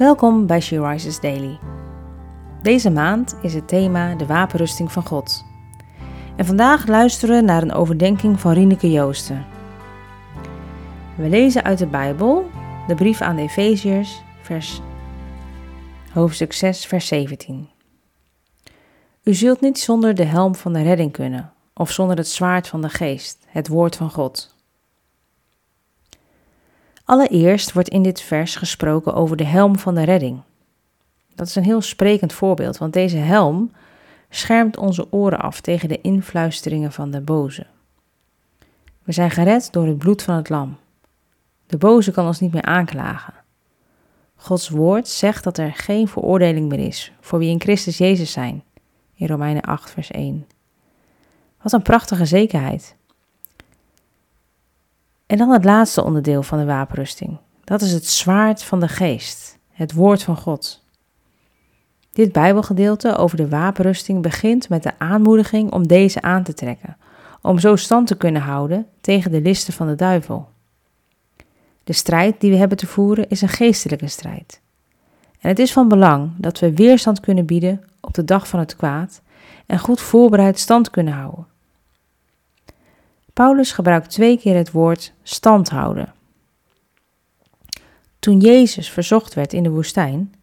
Welkom bij She Rises Daily. Deze maand is het thema de wapenrusting van God. En vandaag luisteren we naar een overdenking van Rieneke Joosten. We lezen uit de Bijbel de brief aan de Efeziërs, vers hoofdstuk 6, vers 17. U zult niet zonder de helm van de redding kunnen, of zonder het zwaard van de geest, het woord van God. Allereerst wordt in dit vers gesproken over de helm van de redding. Dat is een heel sprekend voorbeeld, want deze helm schermt onze oren af tegen de influisteringen van de boze. We zijn gered door het bloed van het lam. De boze kan ons niet meer aanklagen. Gods woord zegt dat er geen veroordeling meer is voor wie in Christus Jezus zijn. In Romeinen 8, vers 1. Wat een prachtige zekerheid. En dan het laatste onderdeel van de wapenrusting. Dat is het zwaard van de geest, het woord van God. Dit Bijbelgedeelte over de wapenrusting begint met de aanmoediging om deze aan te trekken, om zo stand te kunnen houden tegen de listen van de duivel. De strijd die we hebben te voeren is een geestelijke strijd. En het is van belang dat we weerstand kunnen bieden op de dag van het kwaad en goed voorbereid stand kunnen houden. Paulus gebruikt twee keer het woord stand houden. Toen Jezus verzocht werd in de woestijn,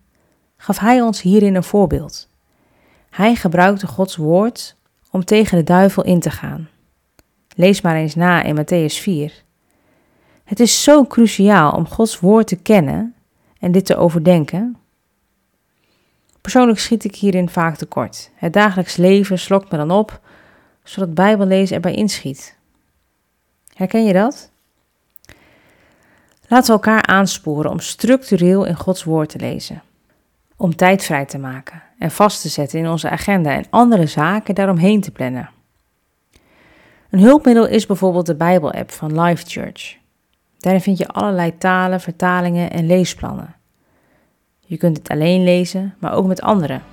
gaf hij ons hierin een voorbeeld. Hij gebruikte Gods woord om tegen de duivel in te gaan. Lees maar eens na in Matthäus 4. Het is zo cruciaal om Gods woord te kennen en dit te overdenken. Persoonlijk schiet ik hierin vaak tekort. Het dagelijks leven slokt me dan op, zodat Bijbellezen erbij inschiet. Herken je dat? Laten we elkaar aansporen om structureel in Gods woord te lezen. Om tijd vrij te maken en vast te zetten in onze agenda en andere zaken daaromheen te plannen. Een hulpmiddel is bijvoorbeeld de Bijbel-app van Life Church. Daarin vind je allerlei talen, vertalingen en leesplannen. Je kunt het alleen lezen, maar ook met anderen.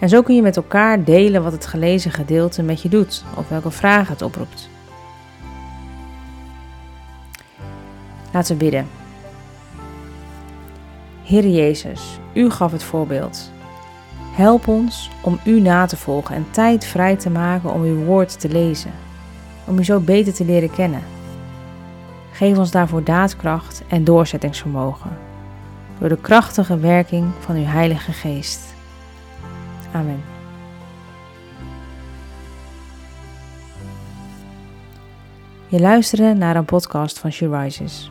En zo kun je met elkaar delen wat het gelezen gedeelte met je doet of welke vragen het oproept. Laten we bidden. Heer Jezus, U gaf het voorbeeld. Help ons om U na te volgen en tijd vrij te maken om Uw woord te lezen, om U zo beter te leren kennen. Geef ons daarvoor daadkracht en doorzettingsvermogen, door de krachtige werking van Uw Heilige Geest. Amen. Je luisterde naar een podcast van She Rises.